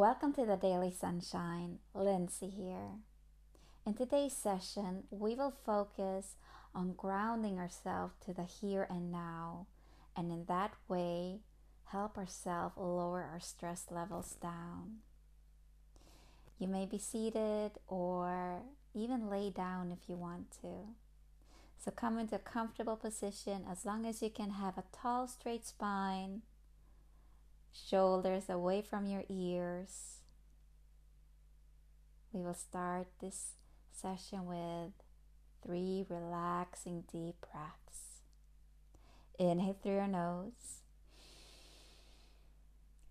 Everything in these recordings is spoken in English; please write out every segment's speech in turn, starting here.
Welcome to the Daily Sunshine. Lindsay here. In today's session, we will focus on grounding ourselves to the here and now, and in that way, help ourselves lower our stress levels down. You may be seated or even lay down if you want to. So come into a comfortable position as long as you can have a tall, straight spine shoulders away from your ears. We will start this session with three relaxing deep breaths. Inhale through your nose.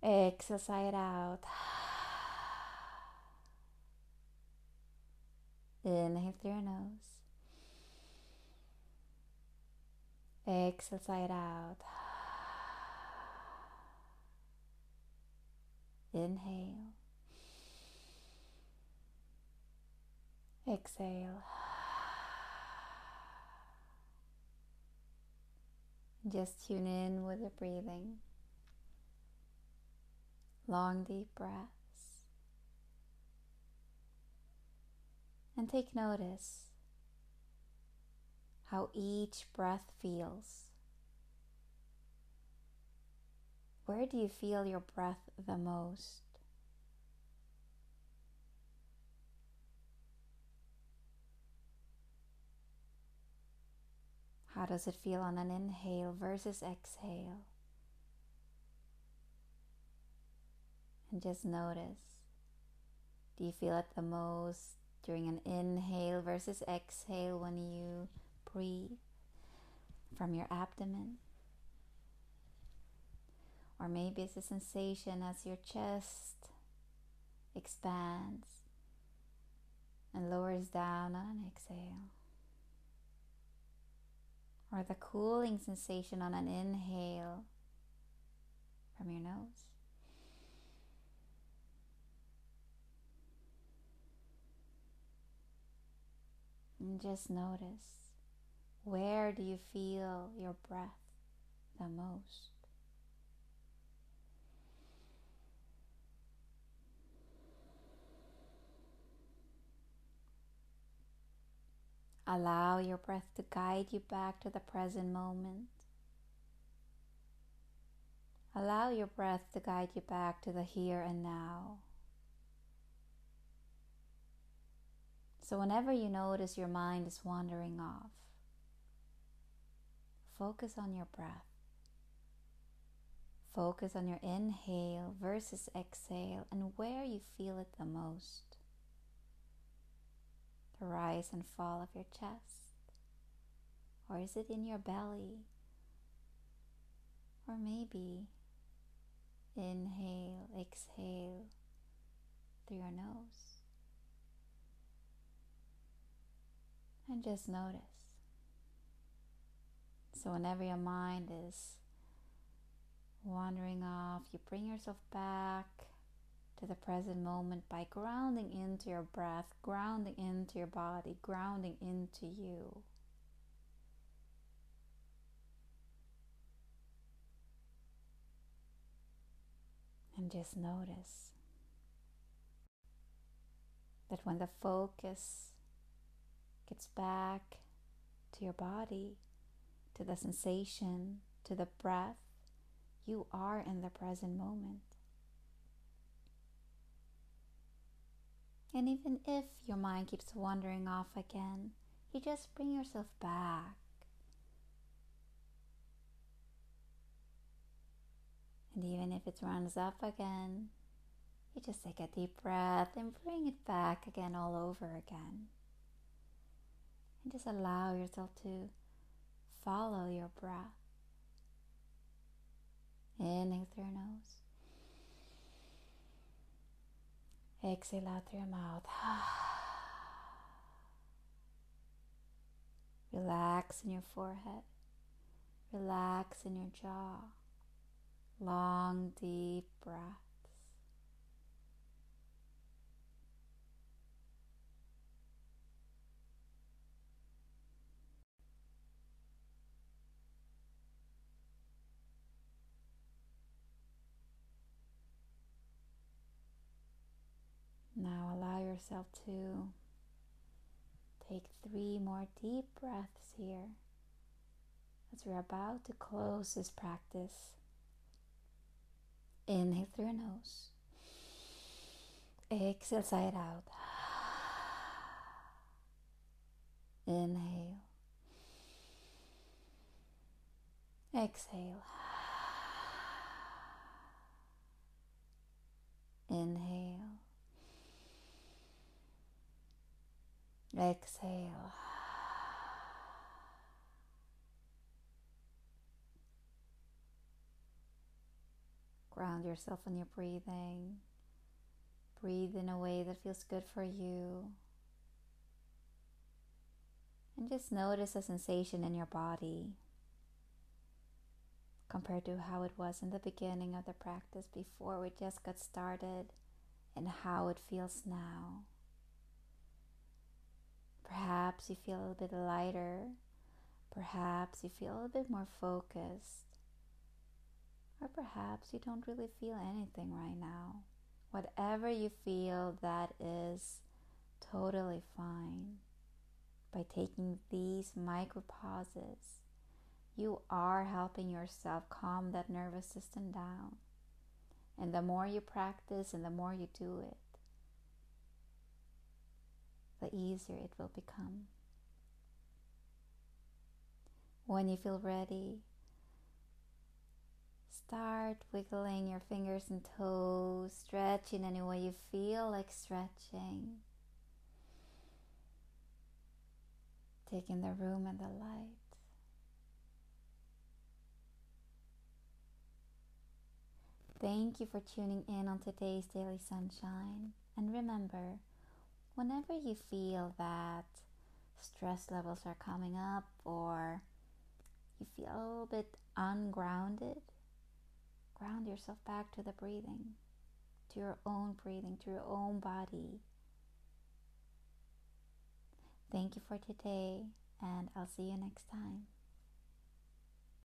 Exhale, sigh out. Inhale through your nose. Exhale, sigh out. Inhale. Exhale. Just tune in with the breathing. Long, deep breaths. And take notice how each breath feels. Where do you feel your breath the most? How does it feel on an inhale versus exhale? And just notice. Do you feel it the most during an inhale versus exhale when you breathe from your abdomen? Or maybe it's a sensation as your chest expands and lowers down on an exhale. Or the cooling sensation on an inhale from your nose. And just notice where do you feel your breath the most? Allow your breath to guide you back to the present moment. Allow your breath to guide you back to the here and now. So, whenever you notice your mind is wandering off, focus on your breath. Focus on your inhale versus exhale and where you feel it the most the rise and fall of your chest? Or is it in your belly? Or maybe inhale, exhale through your nose. And just notice. So, whenever your mind is wandering off, you bring yourself back to the present moment by grounding into your breath, grounding into your body, grounding into you. And just notice that when the focus gets back to your body, to the sensation, to the breath, you are in the present moment. And even if your mind keeps wandering off again, you just bring yourself back. And even if it runs up again, you just take a deep breath and bring it back again all over again. And just allow yourself to follow your breath. Inhale through your nose. Exhale out through your mouth. Relax in your forehead. Relax in your jaw. Long, deep breath. Yourself to take three more deep breaths here as we're about to close this practice. Inhale through your nose. Exhale, it out. Inhale. Exhale. Inhale. Exhale. Ground yourself in your breathing. Breathe in a way that feels good for you. And just notice a sensation in your body compared to how it was in the beginning of the practice before we just got started and how it feels now. Perhaps you feel a little bit lighter. Perhaps you feel a little bit more focused. Or perhaps you don't really feel anything right now. Whatever you feel, that is totally fine. By taking these micro pauses, you are helping yourself calm that nervous system down. And the more you practice and the more you do it, the easier it will become. When you feel ready, start wiggling your fingers and toes, stretching any way you feel like stretching. Taking the room and the light. Thank you for tuning in on today's Daily Sunshine. And remember, whenever you feel that stress levels are coming up or you feel a little bit ungrounded, ground yourself back to the breathing, to your own breathing, to your own body. Thank you for today, and I'll see you next time.